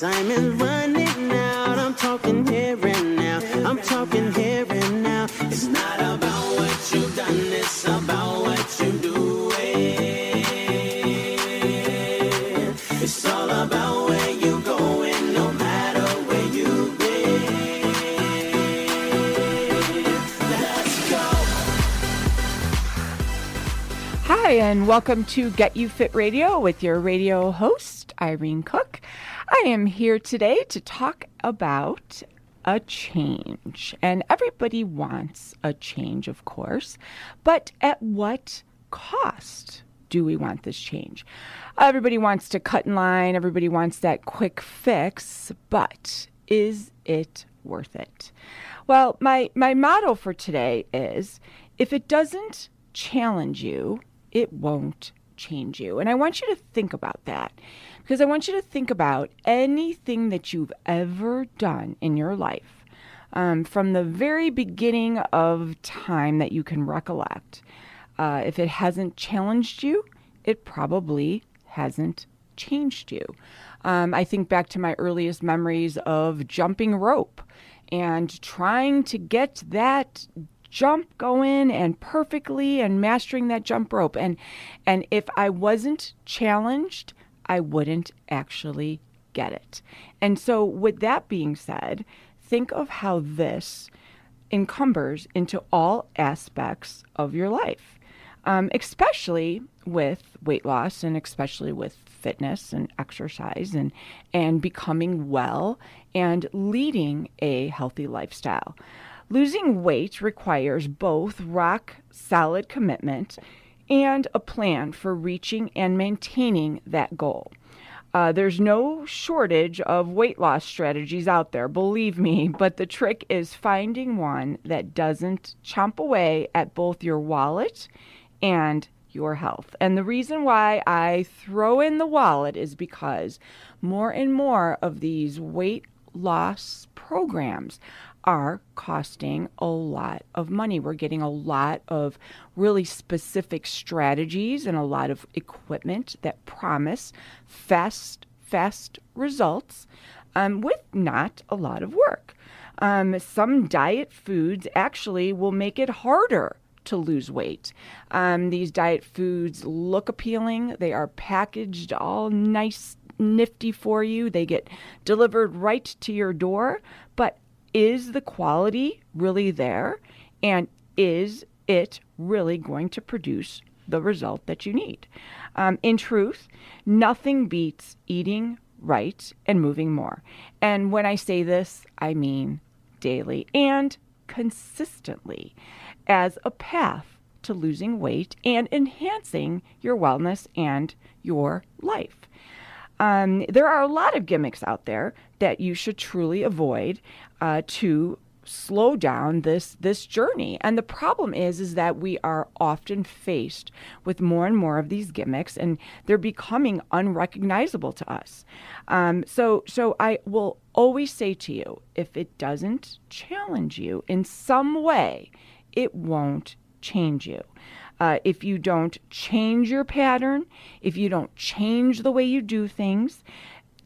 time running out. I'm talking here and now. I'm talking here and now. It's not about what you've done, it's about what you do. It's all about where you're going, no matter where you've been. Let's go. Hi, and welcome to Get You Fit Radio with your radio host, Irene Kok. Am here today to talk about a change. And everybody wants a change, of course, but at what cost? Do we want this change? Everybody wants to cut in line, everybody wants that quick fix, but is it worth it? Well, my, my motto for today is if it doesn't challenge you, it won't change you. And I want you to think about that because I want you to think about anything that you've ever done in your life um, from the very beginning of time that you can recollect. Uh, if it hasn't challenged you, it probably hasn't changed you. Um, I think back to my earliest memories of jumping rope and trying to get that jump going and perfectly and mastering that jump rope and and if I wasn't challenged I wouldn't actually get it. And so with that being said, think of how this encumbers into all aspects of your life, um, especially with weight loss and especially with fitness and exercise and, and becoming well and leading a healthy lifestyle. Losing weight requires both rock solid commitment and a plan for reaching and maintaining that goal. Uh, there's no shortage of weight loss strategies out there, believe me, but the trick is finding one that doesn't chomp away at both your wallet and your health. And the reason why I throw in the wallet is because more and more of these weight loss programs are costing a lot of money. We're getting a lot of really specific strategies and a lot of equipment that promise fast, fast results um, with not a lot of work. Um, some diet foods actually will make it harder to lose weight. Um, these diet foods look appealing, they are packaged all nice nifty for you. They get delivered right to your door, but is the quality really there? And is it really going to produce the result that you need? Um, in truth, nothing beats eating right and moving more. And when I say this, I mean daily and consistently as a path to losing weight and enhancing your wellness and your life. Um, there are a lot of gimmicks out there that you should truly avoid uh, to slow down this this journey. And the problem is is that we are often faced with more and more of these gimmicks and they're becoming unrecognizable to us. Um, so so i will always say to you if it doesn't challenge you in some way it won't change you. Uh, if you don't change your pattern if you don't change the way you do things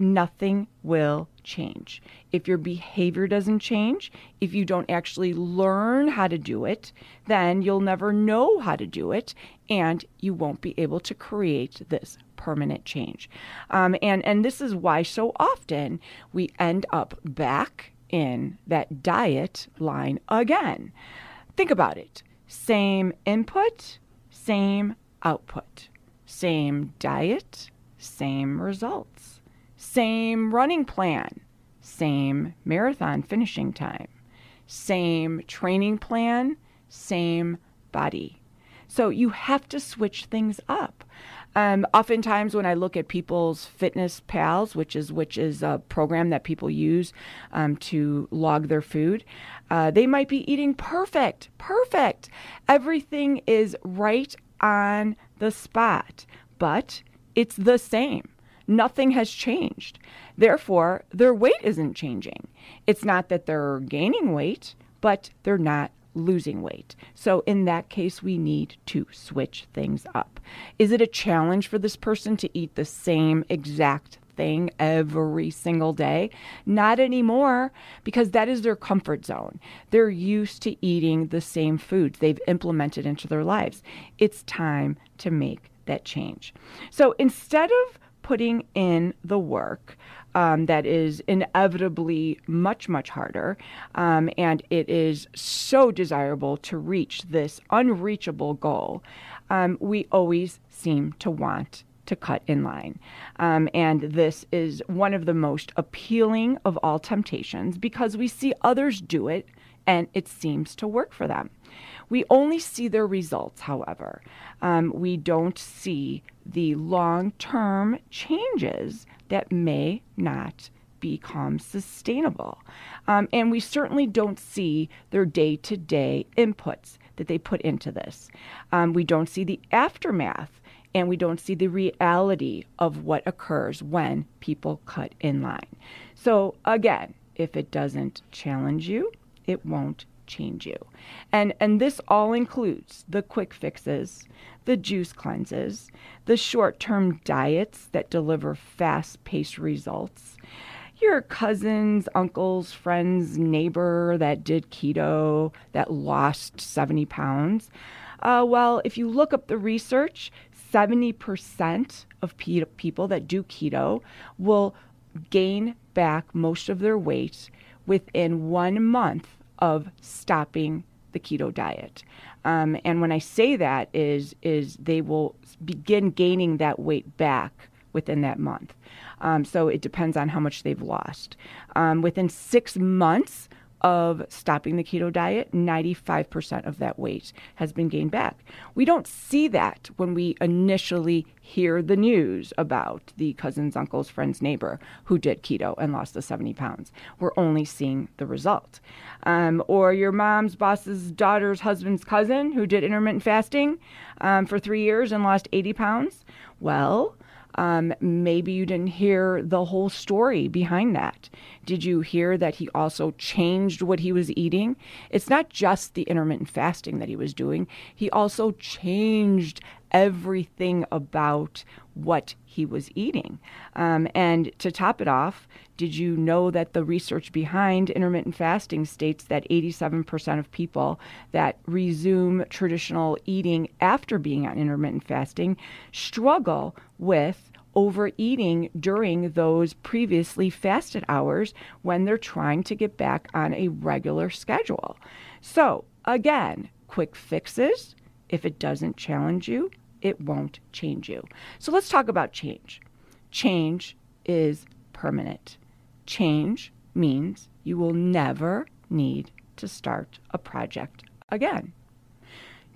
nothing will change. If your behavior doesn't change, if you don't actually learn how to do it, then you'll never know how to do it and you won't be able to create this permanent change. Um, and, and this is why so often we end up back in that diet line again. Think about it same input, same output, same diet, same results same running plan, same marathon finishing time, same training plan, same body. So you have to switch things up. Um, oftentimes, when I look at people's fitness pals, which is which is a program that people use um, to log their food, uh, they might be eating perfect, perfect. Everything is right on the spot, but it's the same. Nothing has changed. Therefore, their weight isn't changing. It's not that they're gaining weight, but they're not losing weight. So, in that case, we need to switch things up. Is it a challenge for this person to eat the same exact thing every single day. Not anymore because that is their comfort zone. They're used to eating the same foods they've implemented into their lives. It's time to make that change. So instead of putting in the work, um, that is inevitably much, much harder. Um, and it is so desirable to reach this unreachable goal. Um, we always seem to want to cut in line. Um, and this is one of the most appealing of all temptations because we see others do it and it seems to work for them. We only see their results, however. Um, we don't see the long term changes that may not become sustainable. Um, and we certainly don't see their day to day inputs that they put into this. Um, we don't see the aftermath and we don't see the reality of what occurs when people cut in line. So, again, if it doesn't challenge you, it won't change you. And and this all includes the quick fixes, the juice cleanses, the short-term diets that deliver fast-paced results. Your cousins, uncles, friends, neighbor that did keto that lost 70 pounds. Uh, well, if you look up the research, 70% of pe- people that do keto will gain back most of their weight within one month of stopping the keto diet. Um, and when I say that is is they will begin gaining that weight back within that month. Um, so it depends on how much they've lost. Um, within six months of stopping the keto diet, 95% of that weight has been gained back. We don't see that when we initially hear the news about the cousin's uncle's friend's neighbor who did keto and lost the 70 pounds. We're only seeing the result. Um, or your mom's boss's daughter's husband's cousin who did intermittent fasting um, for three years and lost 80 pounds. Well, um, maybe you didn't hear the whole story behind that. Did you hear that he also changed what he was eating? It's not just the intermittent fasting that he was doing, he also changed everything about what he was eating. Um, and to top it off, did you know that the research behind intermittent fasting states that 87% of people that resume traditional eating after being on intermittent fasting struggle with overeating during those previously fasted hours when they're trying to get back on a regular schedule. So, again, quick fixes. If it doesn't challenge you, it won't change you. So, let's talk about change. Change is permanent. Change means you will never need to start a project again.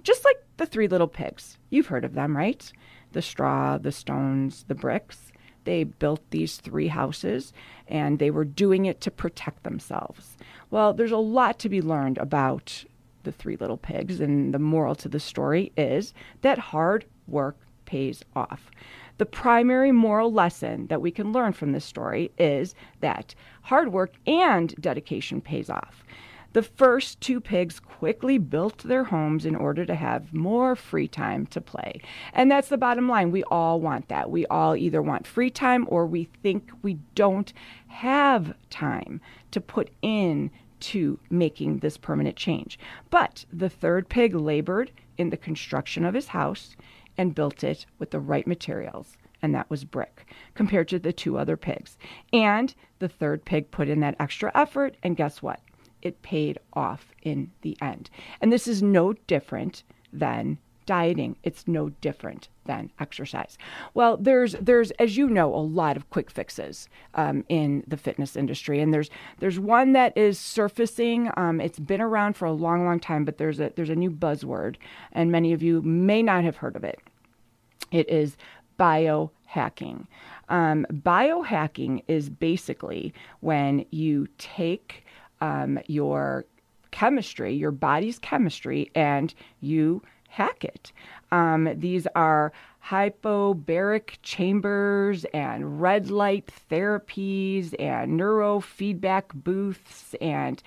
Just like the three little pigs. You've heard of them, right? the straw, the stones, the bricks. They built these three houses and they were doing it to protect themselves. Well, there's a lot to be learned about the three little pigs, and the moral to the story is that hard work pays off. The primary moral lesson that we can learn from this story is that hard work and dedication pays off. The first two pigs quickly built their homes in order to have more free time to play. And that's the bottom line. We all want that. We all either want free time or we think we don't have time to put in to making this permanent change. But the third pig labored in the construction of his house and built it with the right materials and that was brick compared to the two other pigs. And the third pig put in that extra effort, and guess what? it paid off in the end. And this is no different than dieting. It's no different than exercise. Well, there's there's as you know a lot of quick fixes um, in the fitness industry, and there's there's one that is surfacing. Um, it's been around for a long, long time, but there's a there's a new buzzword, and many of you may not have heard of it. It is biohacking. Um, biohacking is basically when you take um, your chemistry, your body's chemistry, and you hack it. Um, these are hypobaric chambers and red light therapies and neurofeedback booths and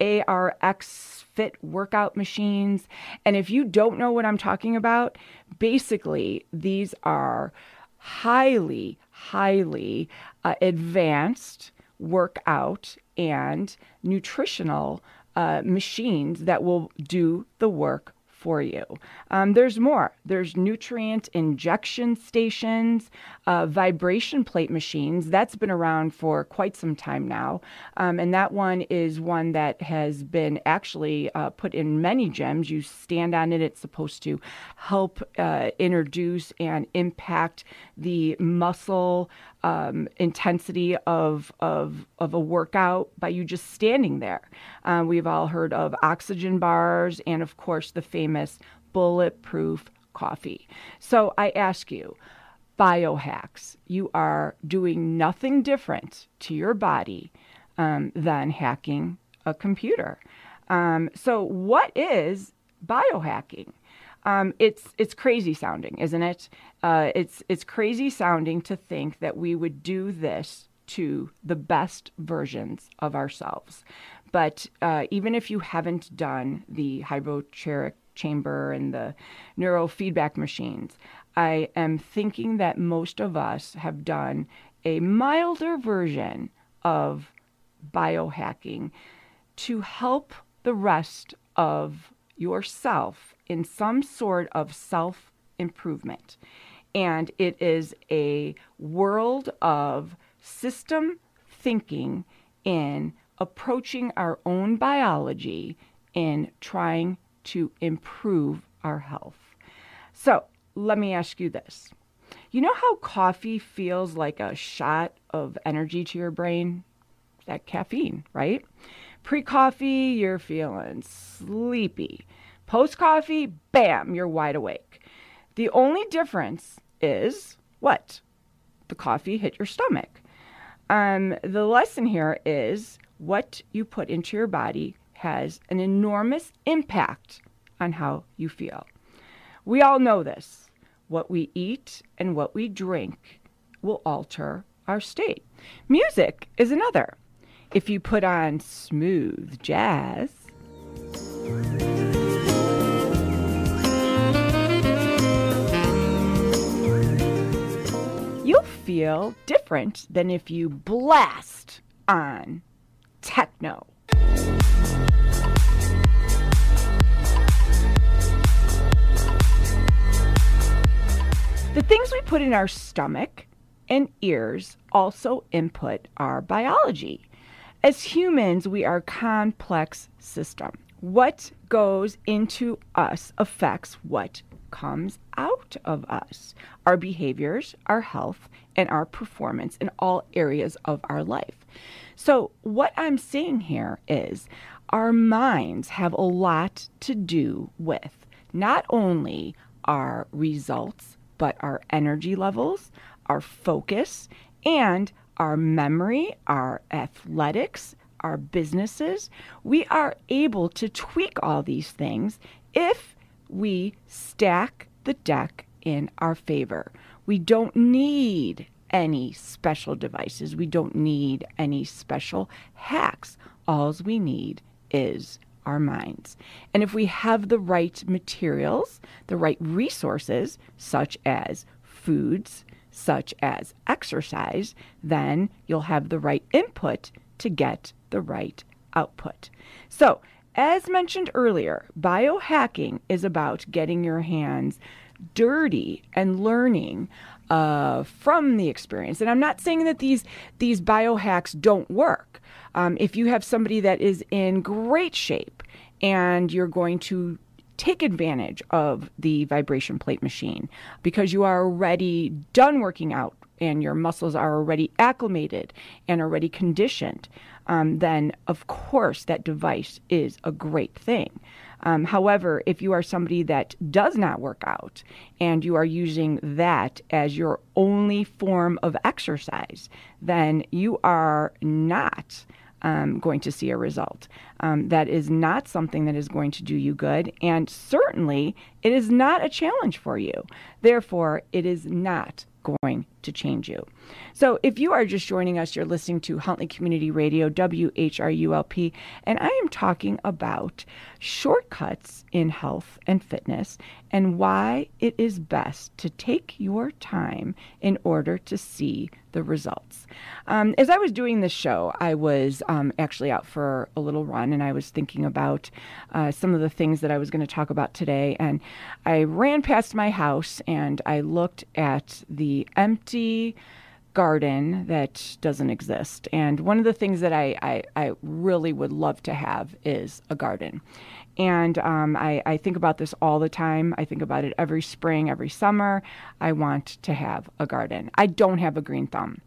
ARX fit workout machines. And if you don't know what I'm talking about, basically, these are highly, highly uh, advanced workout and nutritional uh, machines that will do the work for you. Um, there's more. There's nutrient injection stations, uh, vibration plate machines. That's been around for quite some time now. Um, and that one is one that has been actually uh, put in many gyms. You stand on it, it's supposed to help uh, introduce and impact the muscle um, intensity of, of, of a workout by you just standing there. Um, we've all heard of oxygen bars and, of course, the famous bulletproof coffee. So I ask you, biohacks, you are doing nothing different to your body um, than hacking a computer. Um, so, what is biohacking? Um, it's it's crazy sounding, isn't it? Uh, it's it's crazy sounding to think that we would do this to the best versions of ourselves. But uh, even if you haven't done the hyperbaric chamber and the neurofeedback machines, I am thinking that most of us have done a milder version of biohacking to help the rest of yourself in some sort of self improvement. And it is a world of system thinking in approaching our own biology in trying to improve our health. So let me ask you this. You know how coffee feels like a shot of energy to your brain? That caffeine, right? Pre coffee, you're feeling sleepy. Post coffee, bam, you're wide awake. The only difference is what? The coffee hit your stomach. Um, the lesson here is what you put into your body has an enormous impact on how you feel. We all know this. What we eat and what we drink will alter our state. Music is another. If you put on smooth jazz, feel different than if you blast on techno. The things we put in our stomach and ears also input our biology. As humans, we are a complex system. What goes into us affects what comes out of us our behaviors, our health, and our performance in all areas of our life. So, what I'm seeing here is our minds have a lot to do with not only our results, but our energy levels, our focus, and our memory, our athletics, our businesses. We are able to tweak all these things if we stack the deck in our favor. We don't need any special devices. We don't need any special hacks. All we need is our minds. And if we have the right materials, the right resources, such as foods, such as exercise, then you'll have the right input to get the right output. So, as mentioned earlier, biohacking is about getting your hands dirty and learning uh, from the experience. And I'm not saying that these these biohacks don't work. Um, if you have somebody that is in great shape and you're going to take advantage of the vibration plate machine because you are already done working out and your muscles are already acclimated and already conditioned, um, then of course that device is a great thing. Um, however, if you are somebody that does not work out and you are using that as your only form of exercise, then you are not. Um, going to see a result. Um, that is not something that is going to do you good, and certainly it is not a challenge for you. Therefore, it is not going to change you. So, if you are just joining us, you're listening to Huntley Community Radio, WHRULP, and I am talking about shortcuts in health and fitness and why it is best to take your time in order to see the results. Um, as I was doing this show, I was um, actually out for a little run and I was thinking about uh, some of the things that I was going to talk about today. And I ran past my house and I looked at the empty garden that doesn't exist. And one of the things that I, I, I really would love to have is a garden. And um, I, I think about this all the time. I think about it every spring, every summer. I want to have a garden. I don't have a green thumb.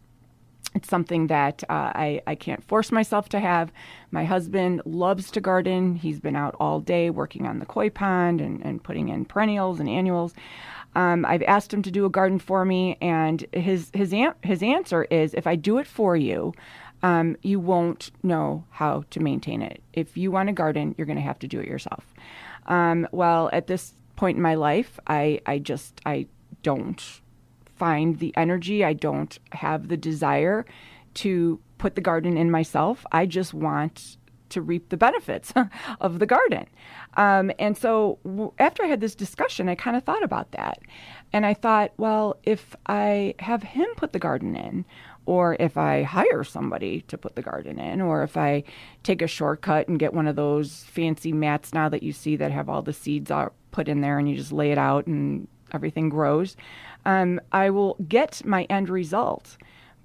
It's something that uh, I, I can't force myself to have. My husband loves to garden. He's been out all day working on the koi pond and, and putting in perennials and annuals. Um, I've asked him to do a garden for me, and his his an- his answer is, if I do it for you, um, you won't know how to maintain it. If you want a garden, you're going to have to do it yourself. Um, well, at this point in my life, I, I just I don't find the energy. I don't have the desire to put the garden in myself. I just want to reap the benefits of the garden. Um, and so w- after I had this discussion, I kind of thought about that. And I thought, well, if I have him put the garden in, or if I hire somebody to put the garden in, or if I take a shortcut and get one of those fancy mats now that you see that have all the seeds put in there and you just lay it out and everything grows, um, I will get my end result.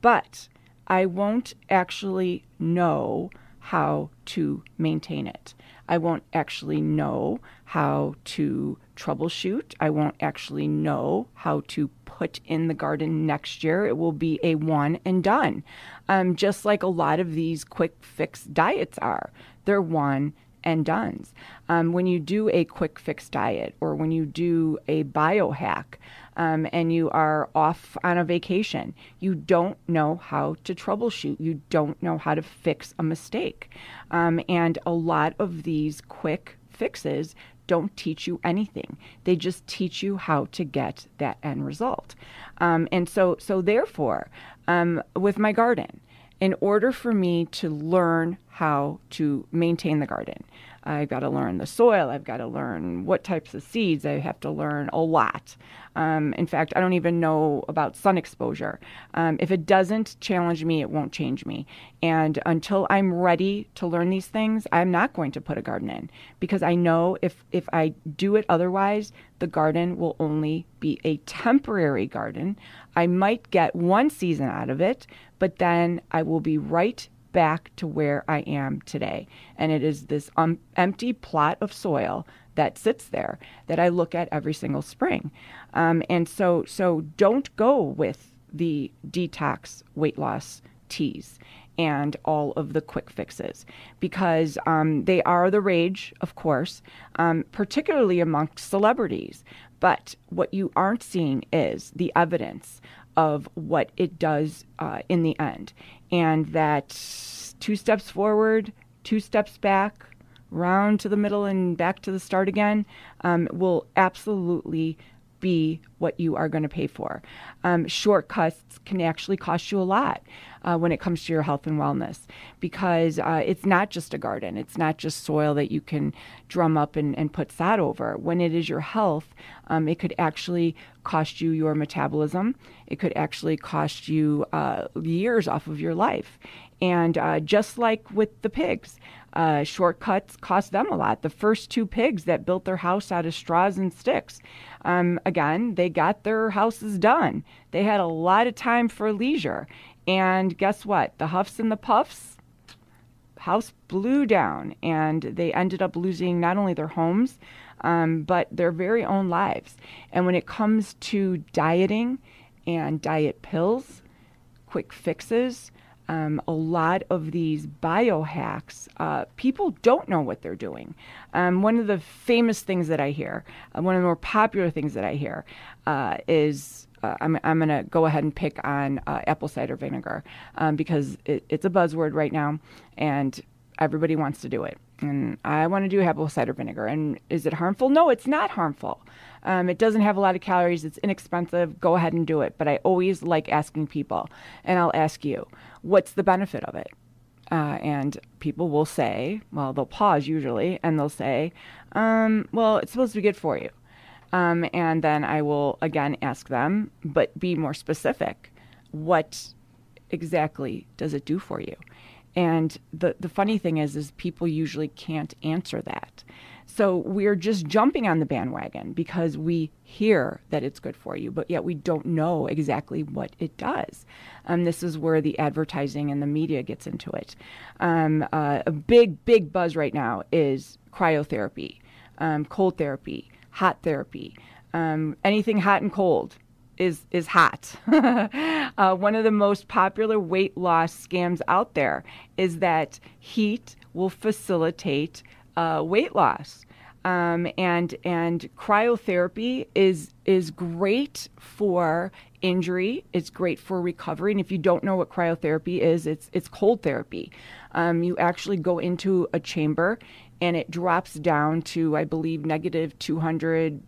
But I won't actually know how to maintain it. I won't actually know how to troubleshoot. I won't actually know how to put in the garden next year. It will be a one and done, um, just like a lot of these quick fix diets are. They're one and done's. Um, when you do a quick fix diet or when you do a biohack um, and you are off on a vacation, you don't know how to troubleshoot. You don't know how to fix a mistake. Um, and a lot of these quick fixes don't teach you anything. They just teach you how to get that end result. Um, and so, so therefore, um, with my garden, in order for me to learn how to maintain the garden, I've got to learn the soil. I've got to learn what types of seeds. I have to learn a lot. Um, in fact, I don't even know about sun exposure. Um, if it doesn't challenge me, it won't change me. And until I'm ready to learn these things, I'm not going to put a garden in because I know if, if I do it otherwise, the garden will only be a temporary garden. I might get one season out of it, but then I will be right back to where I am today. And it is this um, empty plot of soil that sits there that I look at every single spring. Um, and so, so don't go with the detox weight loss teas and all of the quick fixes because um, they are the rage, of course, um, particularly amongst celebrities. But what you aren't seeing is the evidence of what it does uh, in the end and that two steps forward, two steps back, round to the middle and back to the start again um, will absolutely be what you are going to pay for. Um, shortcuts can actually cost you a lot uh, when it comes to your health and wellness because uh, it's not just a garden, it's not just soil that you can drum up and, and put sod over. When it is your health, um, it could actually cost you your metabolism, it could actually cost you uh, years off of your life. And uh, just like with the pigs, uh, shortcuts cost them a lot. The first two pigs that built their house out of straws and sticks, um, again, they got their houses done. They had a lot of time for leisure. And guess what? The huffs and the puffs, house blew down, and they ended up losing not only their homes, um, but their very own lives. And when it comes to dieting and diet pills, quick fixes, um, a lot of these biohacks, uh, people don't know what they're doing. Um, one of the famous things that I hear, uh, one of the more popular things that I hear, uh, is uh, I'm, I'm going to go ahead and pick on uh, apple cider vinegar um, because it, it's a buzzword right now. And everybody wants to do it. And I want to do apple cider vinegar. And is it harmful? No, it's not harmful. Um, it doesn't have a lot of calories. It's inexpensive. Go ahead and do it. But I always like asking people, and I'll ask you, what's the benefit of it? Uh, and people will say, well, they'll pause usually, and they'll say, um, well, it's supposed to be good for you. Um, and then I will again ask them, but be more specific. What exactly does it do for you? And the, the funny thing is, is people usually can't answer that. So we're just jumping on the bandwagon because we hear that it's good for you, but yet we don't know exactly what it does. Um, this is where the advertising and the media gets into it. Um, uh, a big, big buzz right now is cryotherapy, um, cold therapy, hot therapy, um, anything hot and cold is is hot. uh, one of the most popular weight loss scams out there is that heat will facilitate uh, weight loss. Um, and and cryotherapy is is great for injury. It's great for recovery. And if you don't know what cryotherapy is, it's it's cold therapy. Um, you actually go into a chamber, and it drops down to I believe negative 200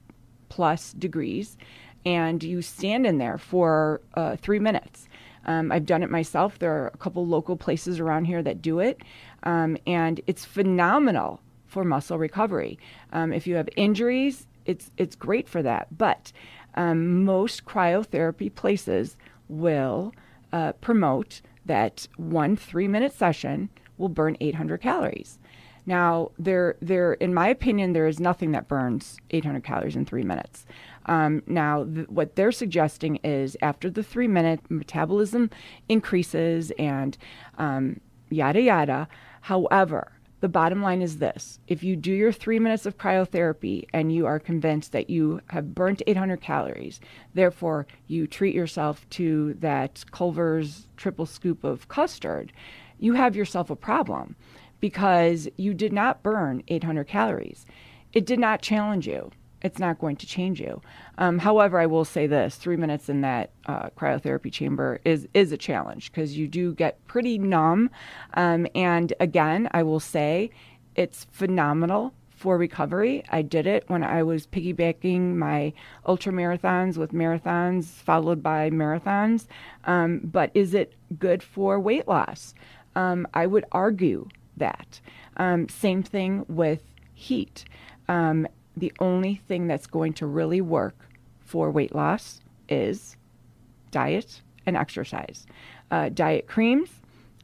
plus degrees, and you stand in there for uh, three minutes. Um, I've done it myself. There are a couple local places around here that do it, um, and it's phenomenal for muscle recovery. Um, if you have injuries, it's it's great for that. But um, most cryotherapy places will uh, promote that one three minute session will burn 800 calories. Now, there, there, in my opinion, there is nothing that burns 800 calories in three minutes. Um, now, th- what they're suggesting is after the three minute metabolism increases and um, yada yada. However, the bottom line is this if you do your three minutes of cryotherapy and you are convinced that you have burnt 800 calories, therefore you treat yourself to that Culver's triple scoop of custard, you have yourself a problem because you did not burn 800 calories. It did not challenge you it's not going to change you. Um, however, I will say this: three minutes in that uh, cryotherapy chamber is is a challenge because you do get pretty numb. Um, and again, I will say it's phenomenal for recovery. I did it when I was piggybacking my ultra marathons with marathons followed by marathons. Um, but is it good for weight loss? Um, I would argue that. Um, same thing with heat. Um, the only thing that's going to really work for weight loss is diet and exercise. Uh, diet creams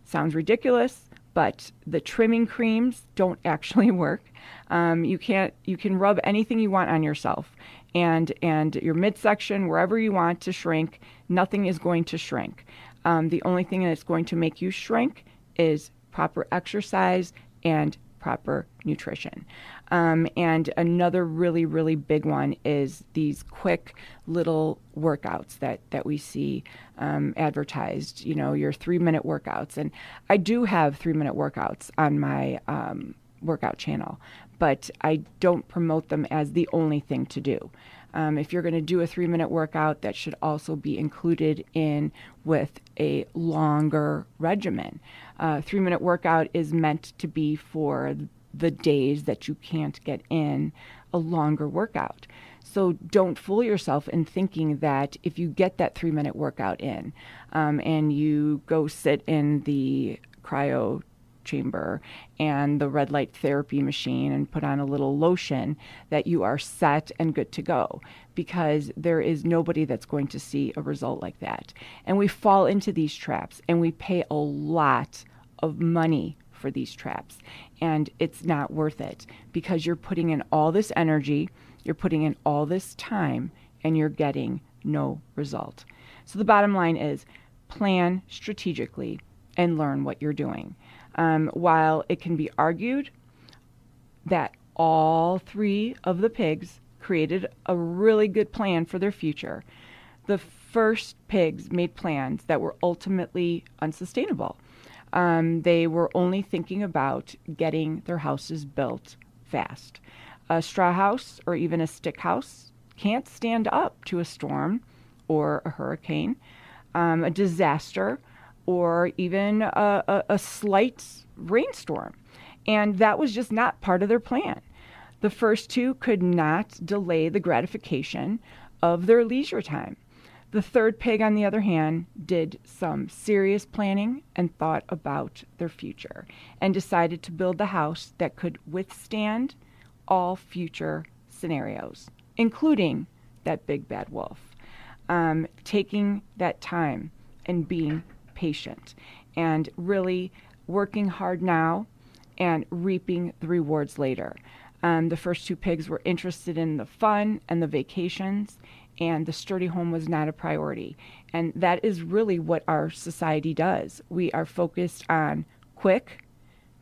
sounds ridiculous, but the trimming creams don't actually work. Um, you can't you can rub anything you want on yourself, and and your midsection wherever you want to shrink, nothing is going to shrink. Um, the only thing that's going to make you shrink is proper exercise and proper nutrition. Um, and another really, really big one is these quick little workouts that, that we see um, advertised, you know, your three minute workouts. And I do have three minute workouts on my um, workout channel, but I don't promote them as the only thing to do. Um, if you're going to do a three minute workout, that should also be included in with a longer regimen. Uh, three minute workout is meant to be for the days that you can't get in a longer workout. So don't fool yourself in thinking that if you get that three minute workout in um, and you go sit in the cryo chamber and the red light therapy machine and put on a little lotion that you are set and good to go because there is nobody that's going to see a result like that. And we fall into these traps and we pay a lot of money for these traps. And it's not worth it because you're putting in all this energy, you're putting in all this time, and you're getting no result. So the bottom line is plan strategically and learn what you're doing. Um, while it can be argued that all three of the pigs created a really good plan for their future, the first pigs made plans that were ultimately unsustainable. Um, they were only thinking about getting their houses built fast. A straw house or even a stick house can't stand up to a storm or a hurricane, um, a disaster, or even a, a, a slight rainstorm. And that was just not part of their plan. The first two could not delay the gratification of their leisure time. The third pig, on the other hand, did some serious planning and thought about their future and decided to build the house that could withstand all future scenarios, including that big bad wolf. Um, taking that time and being patient and really working hard now and reaping the rewards later. Um, the first two pigs were interested in the fun and the vacations, and the sturdy home was not a priority. And that is really what our society does. We are focused on quick,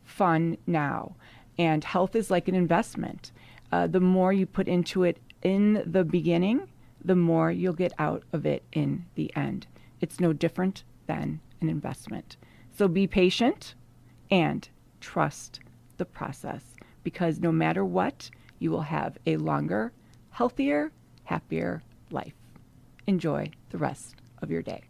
fun now. And health is like an investment. Uh, the more you put into it in the beginning, the more you'll get out of it in the end. It's no different than an investment. So be patient and trust the process because no matter what, you will have a longer, healthier, happier life. Enjoy the rest of your day.